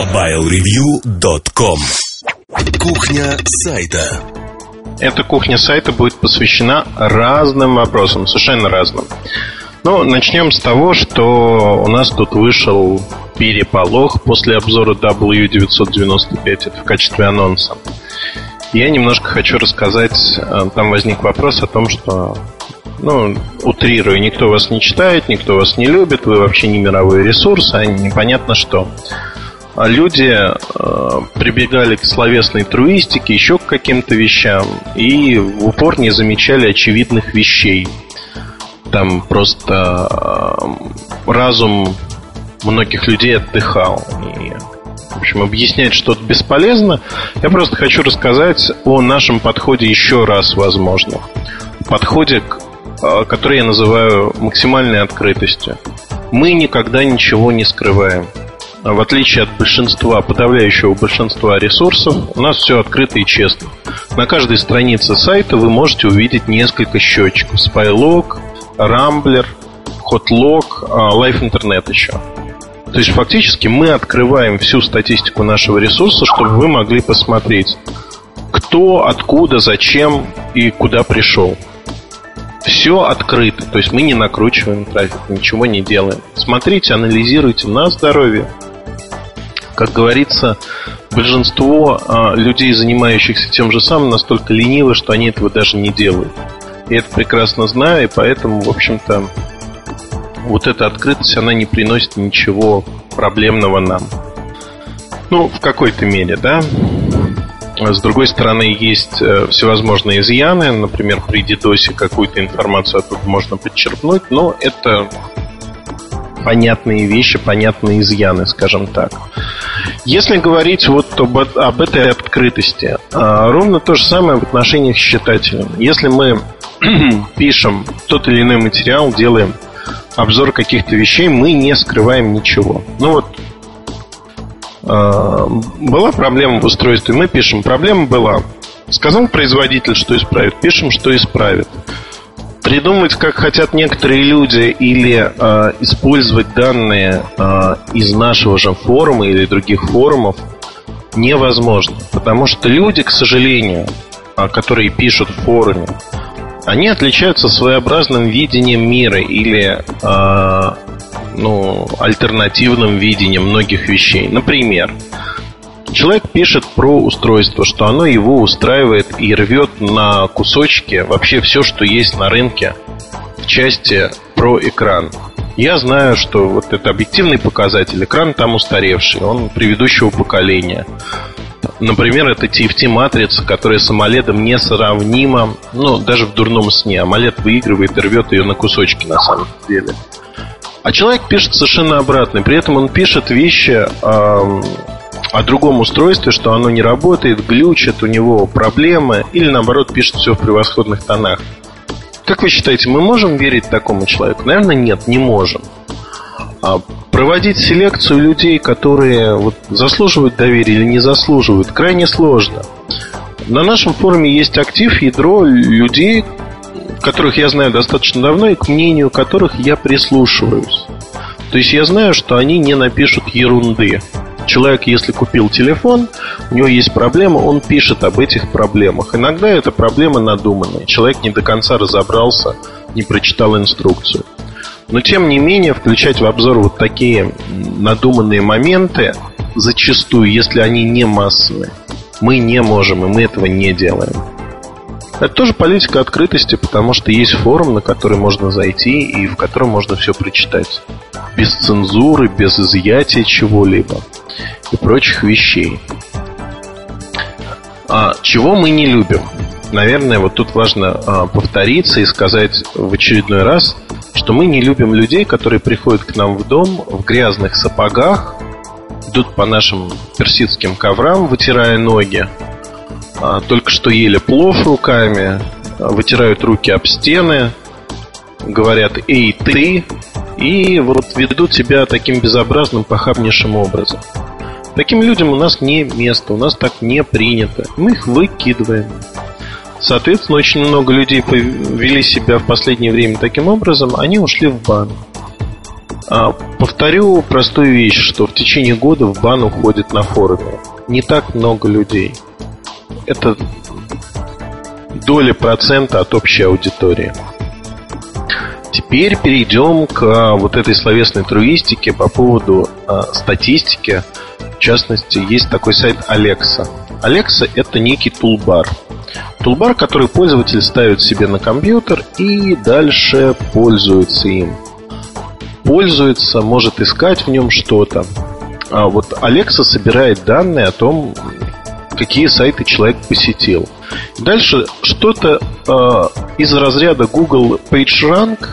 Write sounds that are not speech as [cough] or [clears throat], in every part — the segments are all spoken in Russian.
MobileReview.com Кухня сайта Эта кухня сайта будет посвящена разным вопросам, совершенно разным. Ну, начнем с того, что у нас тут вышел переполох после обзора W995, это в качестве анонса. Я немножко хочу рассказать, э, там возник вопрос о том, что ну, утрирую, никто вас не читает, никто вас не любит, вы вообще не мировой ресурс, а непонятно что. А люди э, прибегали к словесной труистике, еще к каким-то вещам, и в упор не замечали очевидных вещей. Там просто э, разум многих людей отдыхал. И, в общем, объяснять что-то бесполезно. Я просто хочу рассказать о нашем подходе еще раз, возможно. Подходе а, который я называю максимальной открытостью. Мы никогда ничего не скрываем. В отличие от большинства, подавляющего большинства ресурсов, у нас все открыто и честно. На каждой странице сайта вы можете увидеть несколько счетчиков. Spylog, Rambler, Hotlog, а, Live Internet еще. То есть фактически мы открываем всю статистику нашего ресурса, чтобы вы могли посмотреть, кто, откуда, зачем и куда пришел. Все открыто, то есть мы не накручиваем трафик, ничего не делаем. Смотрите, анализируйте на здоровье. Как говорится, большинство а, людей, занимающихся тем же самым, настолько ленивы, что они этого даже не делают. Я это прекрасно знаю, и поэтому, в общем-то, вот эта открытость, она не приносит ничего проблемного нам. Ну, в какой-то мере, да. С другой стороны, есть э, всевозможные изъяны. Например, при DDoS какую-то информацию оттуда можно подчерпнуть, но это понятные вещи, понятные изъяны, скажем так. Если говорить вот об, об этой открытости, а, ровно то же самое в отношениях с читателем. Если мы [clears throat] пишем тот или иной материал, делаем обзор каких-то вещей, мы не скрываем ничего. Ну вот а, была проблема в устройстве, мы пишем, проблема была. Сказал производитель, что исправит, пишем, что исправит. Придумать, как хотят некоторые люди, или э, использовать данные э, из нашего же форума или других форумов невозможно. Потому что люди, к сожалению, которые пишут в форуме, они отличаются своеобразным видением мира или э, ну, альтернативным видением многих вещей. Например, человек пишет про устройство, что оно его устраивает и рвет на кусочки вообще все, что есть на рынке в части про экран. Я знаю, что вот это объективный показатель. Экран там устаревший, он предыдущего поколения. Например, это TFT-матрица, которая с AMOLED несравнима, ну, даже в дурном сне. AMOLED выигрывает и рвет ее на кусочки на самом деле. А человек пишет совершенно обратно. При этом он пишет вещи э, о другом устройстве, что оно не работает, глючит, у него проблемы, или наоборот пишет все в превосходных тонах. Как вы считаете, мы можем верить такому человеку? Наверное, нет, не можем. А проводить селекцию людей, которые вот, заслуживают доверия или не заслуживают, крайне сложно. На нашем форуме есть актив, ядро людей, которых я знаю достаточно давно и к мнению которых я прислушиваюсь. То есть я знаю, что они не напишут ерунды. Человек, если купил телефон, у него есть проблема, он пишет об этих проблемах. Иногда эта проблема надуманная. Человек не до конца разобрался, не прочитал инструкцию. Но тем не менее, включать в обзор вот такие надуманные моменты, зачастую, если они не массовые, мы не можем, и мы этого не делаем. Это тоже политика открытости, потому что есть форум, на который можно зайти и в котором можно все прочитать. Без цензуры, без изъятия чего-либо и прочих вещей. А чего мы не любим? Наверное, вот тут важно а, повториться и сказать в очередной раз, что мы не любим людей, которые приходят к нам в дом в грязных сапогах, идут по нашим персидским коврам, вытирая ноги, а, только что ели плов руками, вытирают руки об стены, говорят «Эй, ты!» И вот ведут себя таким безобразным, похабнейшим образом. Таким людям у нас не место, у нас так не принято. Мы их выкидываем. Соответственно, очень много людей повели себя в последнее время таким образом, они ушли в бан. А, повторю простую вещь, что в течение года в бан уходит на форуме не так много людей. Это доля процента от общей аудитории. Теперь перейдем к а, вот этой словесной труистике по поводу э, статистики. В частности, есть такой сайт Alexa. Alexa – это некий тулбар. Тулбар, который пользователь ставит себе на компьютер и дальше пользуется им. Пользуется, может искать в нем что-то. А вот Alexa собирает данные о том, какие сайты человек посетил. Дальше что-то э, из разряда Google PageRank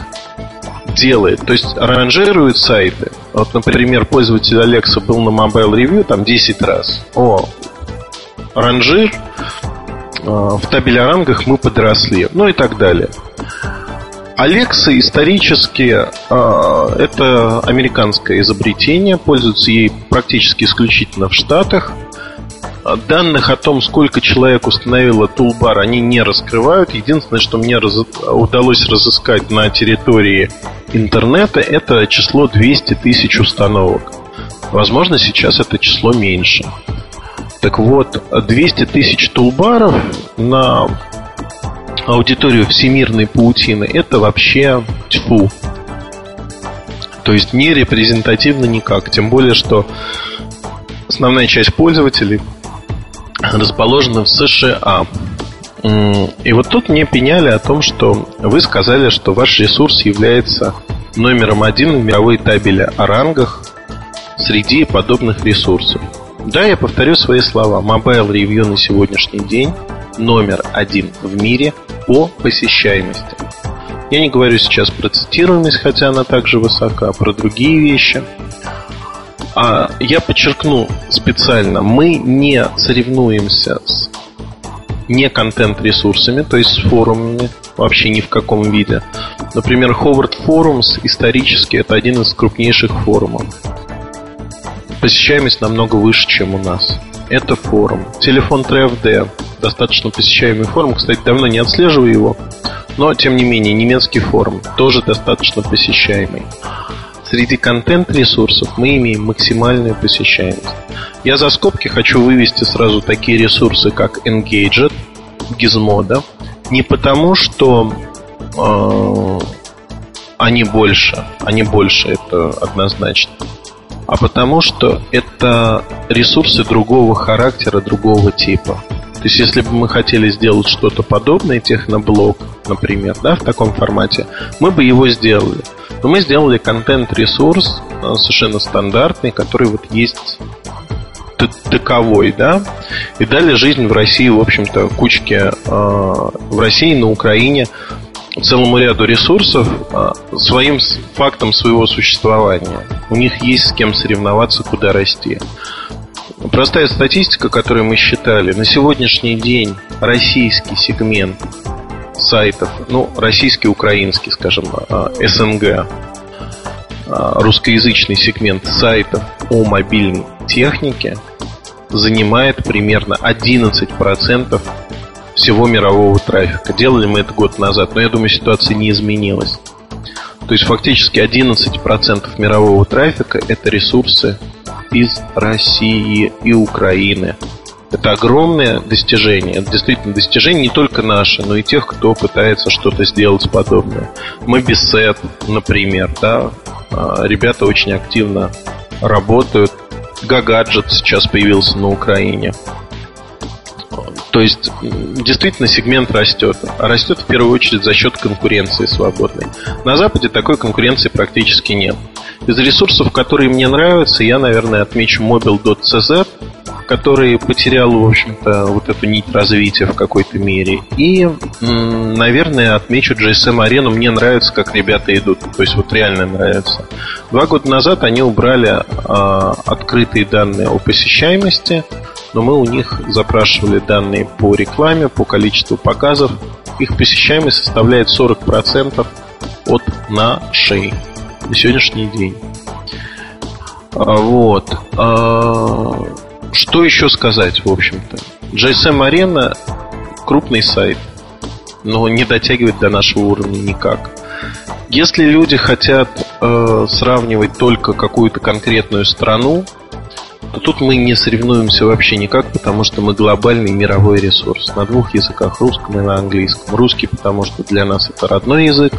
делает, то есть ранжирует сайты. Вот, например, пользователь Alexa был на Mobile Review там 10 раз. О, ранжир, э, в табеле о рангах мы подросли, ну и так далее. Alexa исторически э, это американское изобретение, пользуются ей практически исключительно в Штатах. Данных о том, сколько человек установило тулбар, они не раскрывают. Единственное, что мне раз... удалось разыскать на территории интернета, это число 200 тысяч установок. Возможно, сейчас это число меньше. Так вот, 200 тысяч тулбаров на аудиторию всемирной паутины, это вообще тьфу. То есть не репрезентативно никак. Тем более, что основная часть пользователей расположена в США. И вот тут мне пеняли о том, что вы сказали, что ваш ресурс является номером один в мировой табеле о рангах среди подобных ресурсов. Да, я повторю свои слова. Mobile Review на сегодняшний день номер один в мире по посещаемости. Я не говорю сейчас про цитируемость, хотя она также высока, а про другие вещи. А я подчеркну специально, мы не соревнуемся с не контент-ресурсами, то есть с форумами, вообще ни в каком виде. Например, Howard Forums исторически это один из крупнейших форумов. Посещаемость намного выше, чем у нас. Это форум. Телефон TrFD достаточно посещаемый форум. Кстати, давно не отслеживаю его. Но, тем не менее, немецкий форум тоже достаточно посещаемый. Среди контент-ресурсов мы имеем максимальную посещаемость. Я за скобки хочу вывести сразу такие ресурсы, как Engaged, Gizmodo. Не потому, что э, они больше, они больше, это однозначно. А потому, что это ресурсы другого характера, другого типа. То есть, если бы мы хотели сделать что-то подобное, техноблог, например, да, в таком формате, мы бы его сделали. Но мы сделали контент-ресурс э, совершенно стандартный, который вот есть таковой, да, и дали жизнь в России, в общем-то, кучке э, в России, на Украине целому ряду ресурсов э, своим фактом своего существования. У них есть с кем соревноваться, куда расти. Простая статистика, которую мы считали, на сегодняшний день российский сегмент сайтов, ну, российский, украинский, скажем, а, СНГ, а, русскоязычный сегмент сайтов о мобильной технике занимает примерно 11% всего мирового трафика. Делали мы это год назад, но я думаю, ситуация не изменилась. То есть фактически 11% мирового трафика это ресурсы из России и Украины. Это огромное достижение. Действительно достижение не только наше, но и тех, кто пытается что-то сделать подобное. Мы без сет, например, да, а, ребята очень активно работают. Гагаджет сейчас появился на Украине. То есть, действительно, сегмент растет. А растет в первую очередь за счет конкуренции свободной. На Западе такой конкуренции практически нет. Из ресурсов, которые мне нравятся, я, наверное, отмечу mobile.cz, который потерял, в общем-то, вот эту нить развития в какой-то мере. И, наверное, отмечу GSM Арену. Мне нравится, как ребята идут. То есть вот реально нравится. Два года назад они убрали а, открытые данные о посещаемости, но мы у них запрашивали данные по рекламе, по количеству показов. Их посещаемость составляет 40% от нашей на сегодняшний день. А, вот. А, что еще сказать, в общем-то? GSM Arena крупный сайт, но не дотягивает до нашего уровня никак. Если люди хотят э, сравнивать только какую-то конкретную страну, то тут мы не соревнуемся вообще никак, потому что мы глобальный мировой ресурс на двух языках, русском и на английском. Русский, потому что для нас это родной язык,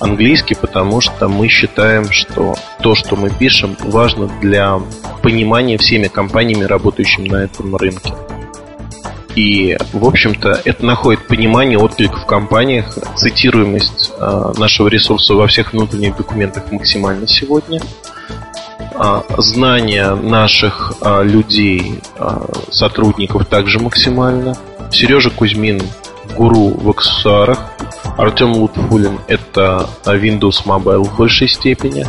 английский, потому что мы считаем, что то, что мы пишем, важно для понимания всеми компаниями, работающими на этом рынке. И, в общем-то, это находит понимание, отклик в компаниях. Цитируемость э, нашего ресурса во всех внутренних документах максимально сегодня. Э, знания наших э, людей, сотрудников также максимально. Сережа Кузьмин гуру в аксессуарах. Артем Лутфулин это Windows Mobile в большей степени.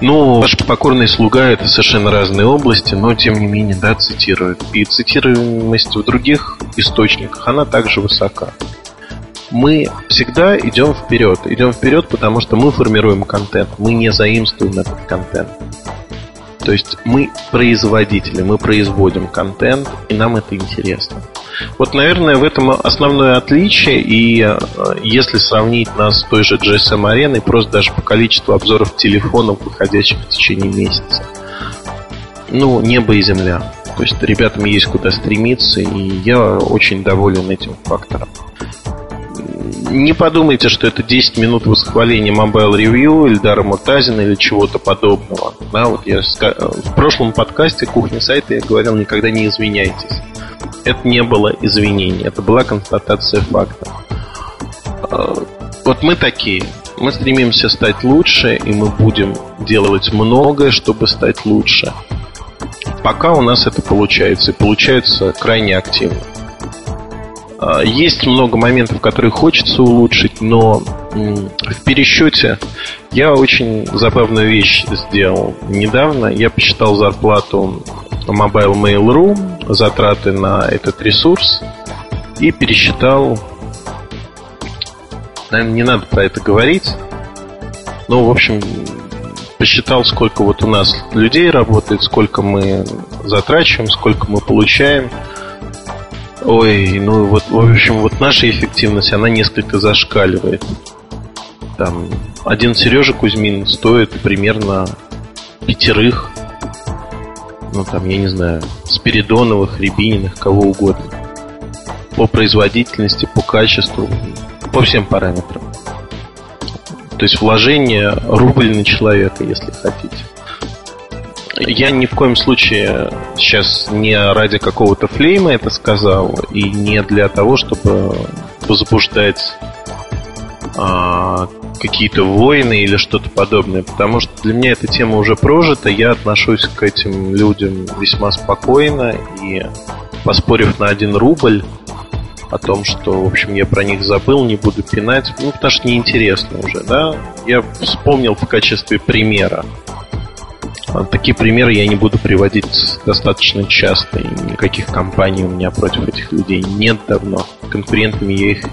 Ну, ваш покорный слуга это совершенно разные области, но тем не менее, да, цитируют. И цитируемость в других источниках, она также высока. Мы всегда идем вперед. Идем вперед, потому что мы формируем контент. Мы не заимствуем этот контент. То есть мы производители, мы производим контент, и нам это интересно. Вот, наверное, в этом основное отличие. И э, если сравнить нас с той же GSM ареной, просто даже по количеству обзоров телефонов, выходящих в течение месяца. Ну, небо и земля. То есть ребятам есть куда стремиться, и я очень доволен этим фактором. Не подумайте, что это 10 минут восхваления Mobile Review, Ильдара Муртазина или чего-то подобного. Да, вот я в прошлом подкасте «Кухня сайта» я говорил, никогда не извиняйтесь это не было извинение, это была констатация факта. А, вот мы такие. Мы стремимся стать лучше, и мы будем делать многое, чтобы стать лучше. Пока у нас это получается, и получается крайне активно. А, есть много моментов, которые хочется улучшить, но в пересчете я очень забавную вещь сделал. Недавно я посчитал зарплату Mobile Mail.ru, затраты на этот ресурс и пересчитал, наверное, не надо про это говорить, но, в общем, посчитал, сколько вот у нас людей работает, сколько мы затрачиваем, сколько мы получаем. Ой, ну вот, в общем, вот наша эффективность, она несколько зашкаливает. Там один Сережа Кузьмин стоит примерно пятерых ну там, я не знаю, Спиридоновых, Рябининых, кого угодно. По производительности, по качеству, по всем параметрам. То есть вложение рубль на человека, если хотите. Я ни в коем случае сейчас не ради какого-то флейма это сказал, и не для того, чтобы возбуждать а, какие-то войны или что-то подобное, потому что для меня эта тема уже прожита, я отношусь к этим людям весьма спокойно и поспорив на один рубль о том, что, в общем, я про них забыл, не буду пинать, ну, потому что неинтересно уже, да, я вспомнил в качестве примера. А такие примеры я не буду приводить достаточно часто, и никаких компаний у меня против этих людей нет давно. Конкурентами я их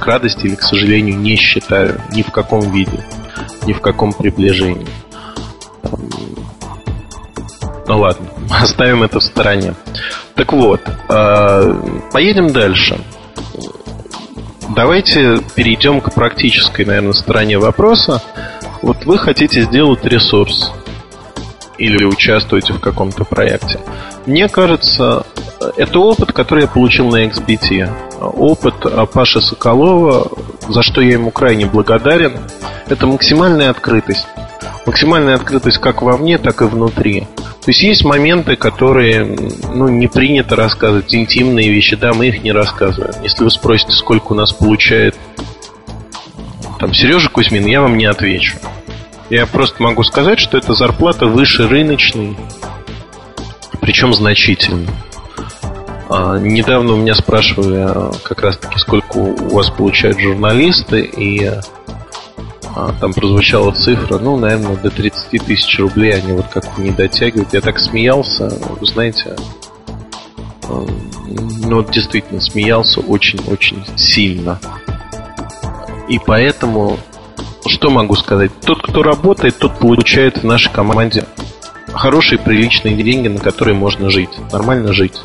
к радости или к сожалению не считаю ни в каком виде, ни в каком приближении. Ну ладно, [laughs] оставим это в стороне. Так вот, э, поедем дальше. Давайте перейдем к практической, наверное, стороне вопроса. Вот вы хотите сделать ресурс или участвуете в каком-то проекте. Мне кажется, это опыт, который я получил на XBT. Опыт Паши Соколова, за что я ему крайне благодарен, это максимальная открытость. Максимальная открытость как вовне, так и внутри. То есть есть моменты, которые ну, не принято рассказывать, интимные вещи, да, мы их не рассказываем. Если вы спросите, сколько у нас получает там Сережа Кузьмин, я вам не отвечу. Я просто могу сказать, что эта зарплата выше рыночной, причем значительно. А, недавно у меня спрашивали а, как раз таки, сколько у вас получают журналисты, и а, там прозвучала цифра, ну, наверное, до 30 тысяч рублей они вот как-то не дотягивают. Я так смеялся, вы знаете, ну, вот действительно смеялся очень-очень сильно. И поэтому, что могу сказать? Тот, кто работает, тот получает в нашей команде хорошие, приличные деньги, на которые можно жить, нормально жить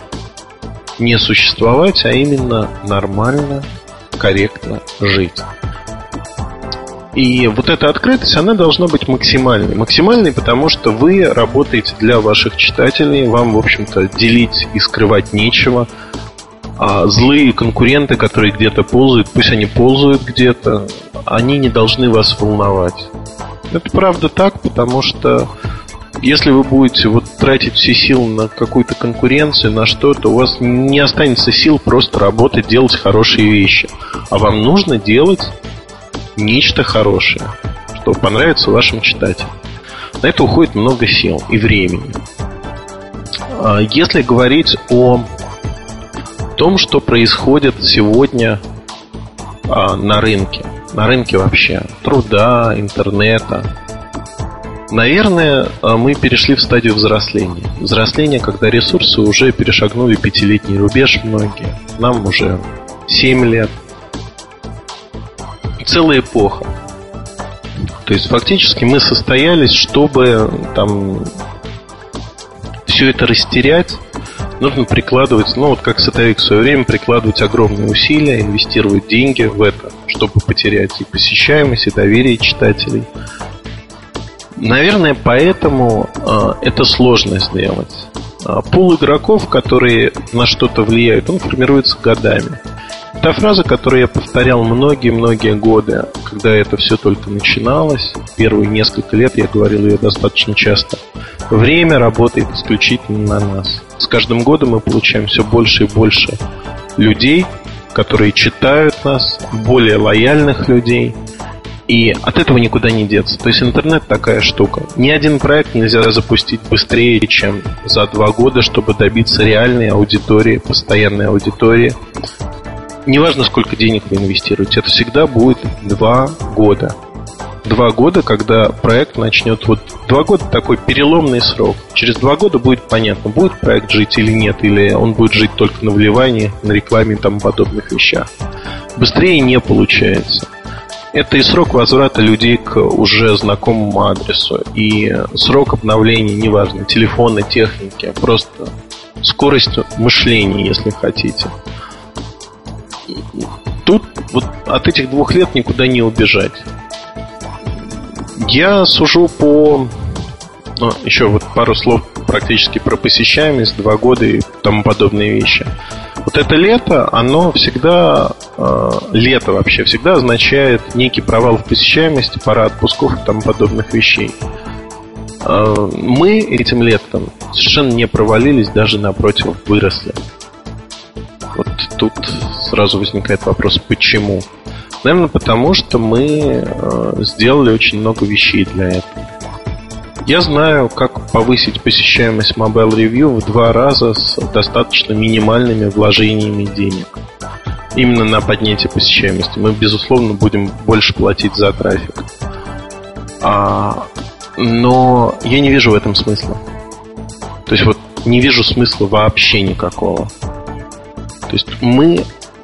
не существовать, а именно нормально, корректно жить. И вот эта открытость, она должна быть максимальной. Максимальной, потому что вы работаете для ваших читателей, вам, в общем-то, делить и скрывать нечего. А злые конкуренты, которые где-то ползают, пусть они ползают где-то, они не должны вас волновать. Это правда так, потому что если вы будете вот тратить все силы на какую-то конкуренцию, на что-то, у вас не останется сил просто работать, делать хорошие вещи. А вам нужно делать нечто хорошее, что понравится вашим читателям. На это уходит много сил и времени. А если говорить о том, что происходит сегодня а, на рынке, на рынке вообще труда, интернета, Наверное, а, мы перешли в стадию взросления. Взросление, когда ресурсы уже перешагнули пятилетний рубеж многие. Нам уже 7 лет. Целая эпоха. То есть фактически мы состоялись, чтобы там все это растерять, нужно прикладывать, ну вот как сотовик в свое время, прикладывать огромные усилия, инвестировать деньги в это, чтобы потерять и посещаемость, и доверие читателей. Наверное, поэтому э, это сложно сделать. Э, пул игроков, которые на что-то влияют, он формируется годами. Та фраза, которую я повторял многие-многие годы, когда это все только начиналось, первые несколько лет я говорил ее достаточно часто. Время работает исключительно на нас. С каждым годом мы получаем все больше и больше людей, которые читают нас, более лояльных людей – и от этого никуда не деться. То есть интернет такая штука. Ни один проект нельзя запустить быстрее, чем за два года, чтобы добиться реальной аудитории, постоянной аудитории. Неважно, сколько денег вы инвестируете, это всегда будет два года. Два года, когда проект начнет... Вот два года такой переломный срок. Через два года будет понятно, будет проект жить или нет, или он будет жить только на вливании, на рекламе и тому подобных вещах. Быстрее не получается. Это и срок возврата людей к уже знакомому адресу, и срок обновления, неважно, телефона, техники, а просто скорость мышления, если хотите. Тут вот от этих двух лет никуда не убежать. Я сужу по... Ну, еще вот пару слов практически про посещаемость, два года и тому подобные вещи. Вот это лето, оно всегда, э, лето вообще, всегда означает некий провал в посещаемости, пара отпусков и тому подобных вещей. Э, мы этим летом совершенно не провалились, даже напротив, выросли. Вот тут сразу возникает вопрос, почему? Наверное, потому что мы э, сделали очень много вещей для этого. Я знаю, как повысить посещаемость Mobile Review в два раза с достаточно минимальными вложениями денег. Именно на поднятие посещаемости. Мы, безусловно, будем больше платить за трафик. А, но я не вижу в этом смысла. То есть вот не вижу смысла вообще никакого. То есть мы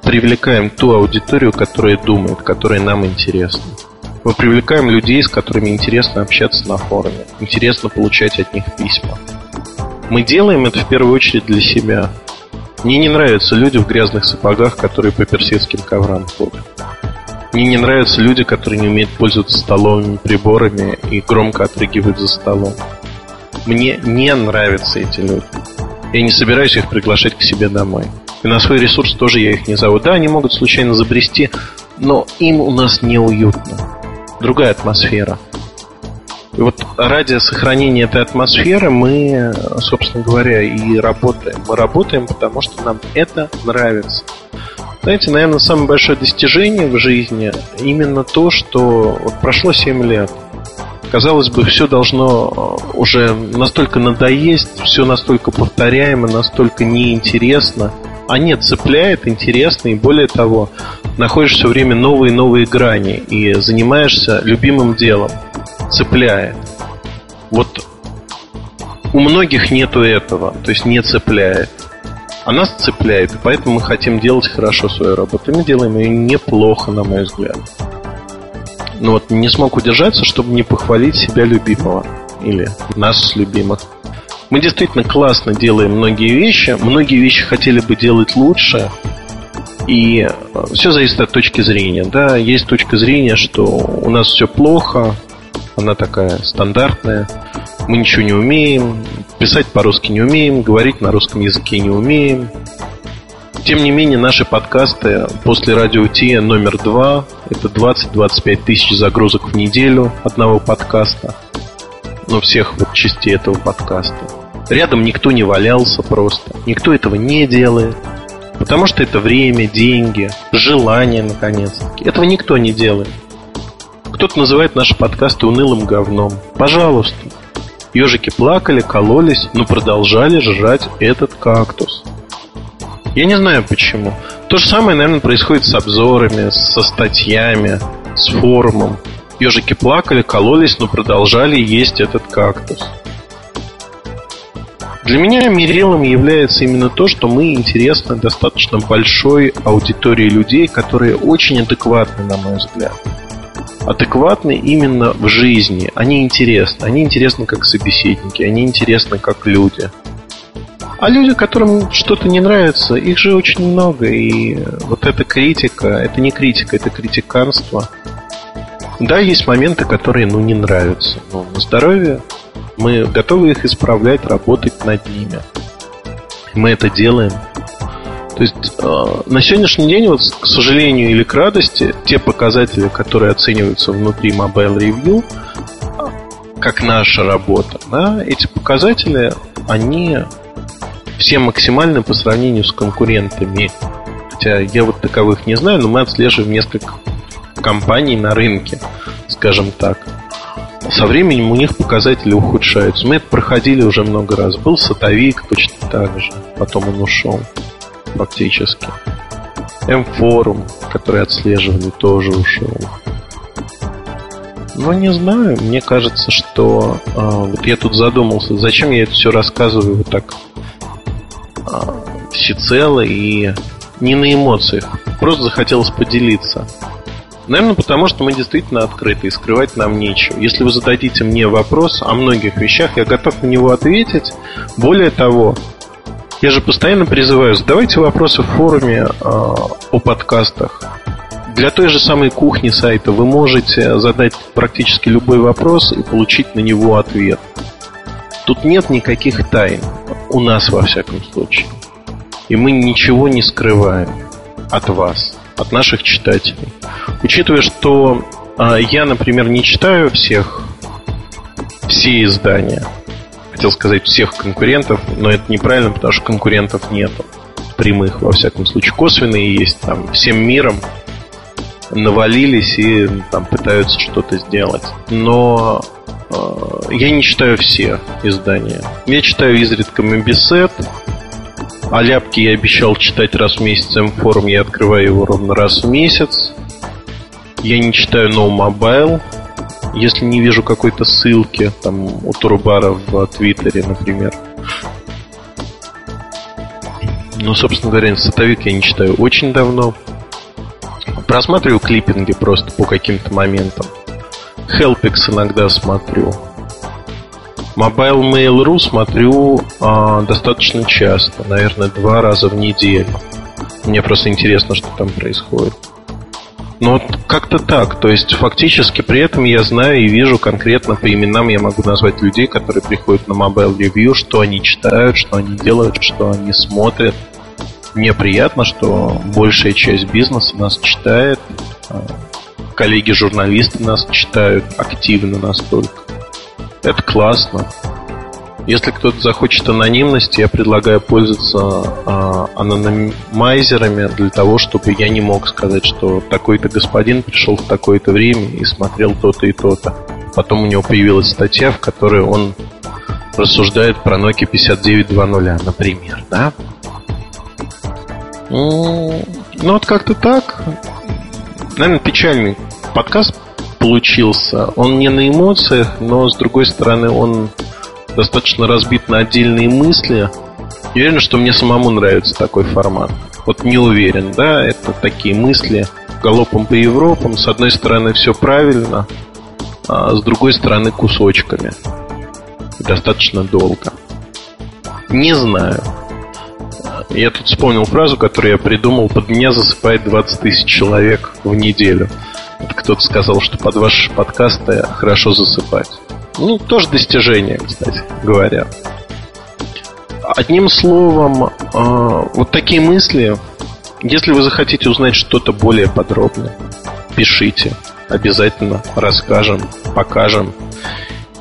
привлекаем ту аудиторию, которая думает, которая нам интересна. Мы привлекаем людей, с которыми интересно общаться на форуме, интересно получать от них письма. Мы делаем это в первую очередь для себя. Мне не нравятся люди в грязных сапогах, которые по персидским коврам ходят. Мне не нравятся люди, которые не умеют пользоваться столовыми приборами и громко отрыгивают за столом. Мне не нравятся эти люди. Я не собираюсь их приглашать к себе домой. И на свой ресурс тоже я их не зову. Да, они могут случайно забрести, но им у нас неуютно другая атмосфера. И вот ради сохранения этой атмосферы мы, собственно говоря, и работаем. Мы работаем, потому что нам это нравится. Знаете, наверное, самое большое достижение в жизни именно то, что вот прошло 7 лет. Казалось бы, все должно уже настолько надоесть, все настолько повторяемо, настолько неинтересно – нет, цепляет, интересно, и более того, находишь все время новые и новые грани и занимаешься любимым делом, цепляет. Вот у многих нету этого, то есть не цепляет. А нас цепляет, и поэтому мы хотим делать хорошо свою работу. И мы делаем ее неплохо, на мой взгляд. Но вот не смог удержаться, чтобы не похвалить себя любимого. Или нас любимых. Мы действительно классно делаем многие вещи. Многие вещи хотели бы делать лучше. И все зависит от точки зрения. Да, есть точка зрения, что у нас все плохо, она такая стандартная, мы ничего не умеем, писать по-русски не умеем, говорить на русском языке не умеем. Тем не менее, наши подкасты после радио Ти номер два это 20-25 тысяч загрузок в неделю одного подкаста. Ну, всех вот частей этого подкаста. Рядом никто не валялся просто. Никто этого не делает. Потому что это время, деньги, желание, наконец-таки. Этого никто не делает. Кто-то называет наши подкасты унылым говном. Пожалуйста. Ежики плакали, кололись, но продолжали жрать этот кактус. Я не знаю почему. То же самое, наверное, происходит с обзорами, со статьями, с форумом. Ежики плакали, кололись, но продолжали есть этот кактус. Для меня мерилом является именно то, что мы интересны достаточно большой аудитории людей, которые очень адекватны, на мой взгляд. Адекватны именно в жизни. Они интересны. Они интересны как собеседники, они интересны как люди. А люди, которым что-то не нравится, их же очень много. И вот эта критика, это не критика, это критиканство. Да, есть моменты, которые, ну, не нравятся. Но на здоровье мы готовы их исправлять, работать над ними. Мы это делаем. То есть э, на сегодняшний день, вот, к сожалению или к радости, те показатели, которые оцениваются внутри Mobile Review, как наша работа, да, эти показатели, они все максимальны по сравнению с конкурентами. Хотя я вот таковых не знаю, но мы отслеживаем несколько компаний на рынке, скажем так со временем у них показатели ухудшаются. Мы это проходили уже много раз. Был сотовик точно так же. Потом он ушел. Фактически. М-форум, который отслеживали, тоже ушел. Ну, не знаю. Мне кажется, что а, вот я тут задумался, зачем я это все рассказываю вот так а, всецело и не на эмоциях. Просто захотелось поделиться. Наверное, потому что мы действительно открыты и скрывать нам нечего. Если вы зададите мне вопрос о многих вещах, я готов на него ответить. Более того, я же постоянно призываю, задавайте вопросы в форуме э, о подкастах. Для той же самой кухни сайта вы можете задать практически любой вопрос и получить на него ответ. Тут нет никаких тайн. У нас, во всяком случае. И мы ничего не скрываем от вас от наших читателей. Учитывая, что э, я, например, не читаю всех все издания, хотел сказать всех конкурентов, но это неправильно, потому что конкурентов нету прямых, во всяком случае, косвенные есть там всем миром навалились и там пытаются что-то сделать. Но э, я не читаю все издания. Я читаю изредка Мобисет, а ляпки я обещал читать раз в месяц М-форум, я открываю его ровно раз в месяц. Я не читаю No Mobile, если не вижу какой-то ссылки там у Турбара в Твиттере, например. Ну, собственно говоря, сотовик я не читаю очень давно. Просматриваю клиппинги просто по каким-то моментам. Helpix иногда смотрю. Mobile Mail.ru смотрю а, достаточно часто, наверное, два раза в неделю. Мне просто интересно, что там происходит. Но вот как-то так. То есть фактически при этом я знаю и вижу конкретно по именам я могу назвать людей, которые приходят на Mobile Review, что они читают, что они делают, что они смотрят. Мне приятно, что большая часть бизнеса нас читает. А, коллеги-журналисты нас читают активно настолько. Это классно. Если кто-то захочет анонимности, я предлагаю пользоваться а, анонимайзерами для того, чтобы я не мог сказать, что такой-то господин пришел в такое-то время и смотрел то-то и то-то. Потом у него появилась статья, в которой он рассуждает про Nokia 5920, например, да? Ну, вот как-то так. Наверное, печальный подкаст получился. Он не на эмоциях, но с другой стороны он достаточно разбит на отдельные мысли. Я уверен, что мне самому нравится такой формат. Вот не уверен, да, это такие мысли галопом по Европам. С одной стороны все правильно, а с другой стороны кусочками. Достаточно долго. Не знаю. Я тут вспомнил фразу, которую я придумал. Под меня засыпает 20 тысяч человек в неделю. Кто-то сказал, что под ваши подкасты хорошо засыпать. Ну, тоже достижение, кстати говоря. Одним словом, а, вот такие мысли. Если вы захотите узнать что-то более подробно, пишите. Обязательно расскажем, покажем.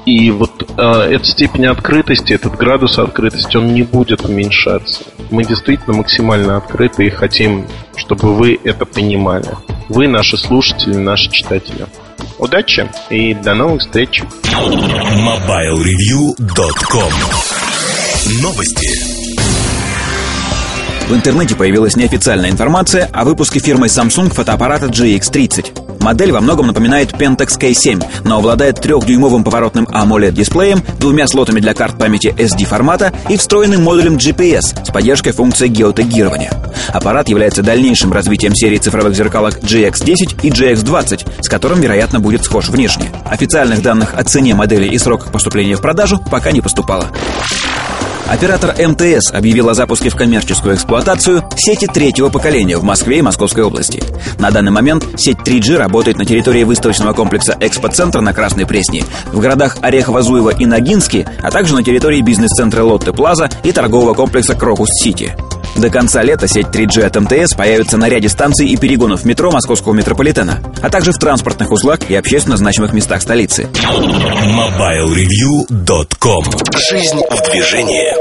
И вот э, эта степень открытости, этот градус открытости, он не будет уменьшаться. Мы действительно максимально открыты и хотим, чтобы вы это понимали. Вы наши слушатели, наши читатели. Удачи и до новых встреч. MobileReview.com Новости. В интернете появилась неофициальная информация о выпуске фирмой Samsung фотоаппарата GX30. Модель во многом напоминает Pentax K7, но обладает трехдюймовым поворотным AMOLED-дисплеем, двумя слотами для карт памяти SD формата и встроенным модулем GPS с поддержкой функции геотегирования. Аппарат является дальнейшим развитием серии цифровых зеркалок GX10 и GX20, с которым, вероятно, будет схож внешне. Официальных данных о цене модели и сроках поступления в продажу пока не поступало. Оператор МТС объявил о запуске в коммерческую эксплуатацию сети третьего поколения в Москве и Московской области. На данный момент сеть 3G работает на территории выставочного комплекса «Экспоцентр» на Красной Пресне, в городах Орехово-Зуево и Ногинске, а также на территории бизнес-центра «Лотте Плаза» и торгового комплекса «Крокус-Сити». До конца лета сеть 3G от МТС появится на ряде станций и перегонов метро московского метрополитена, а также в транспортных узлах и общественно значимых местах столицы. MobileReview.com Жизнь в движении.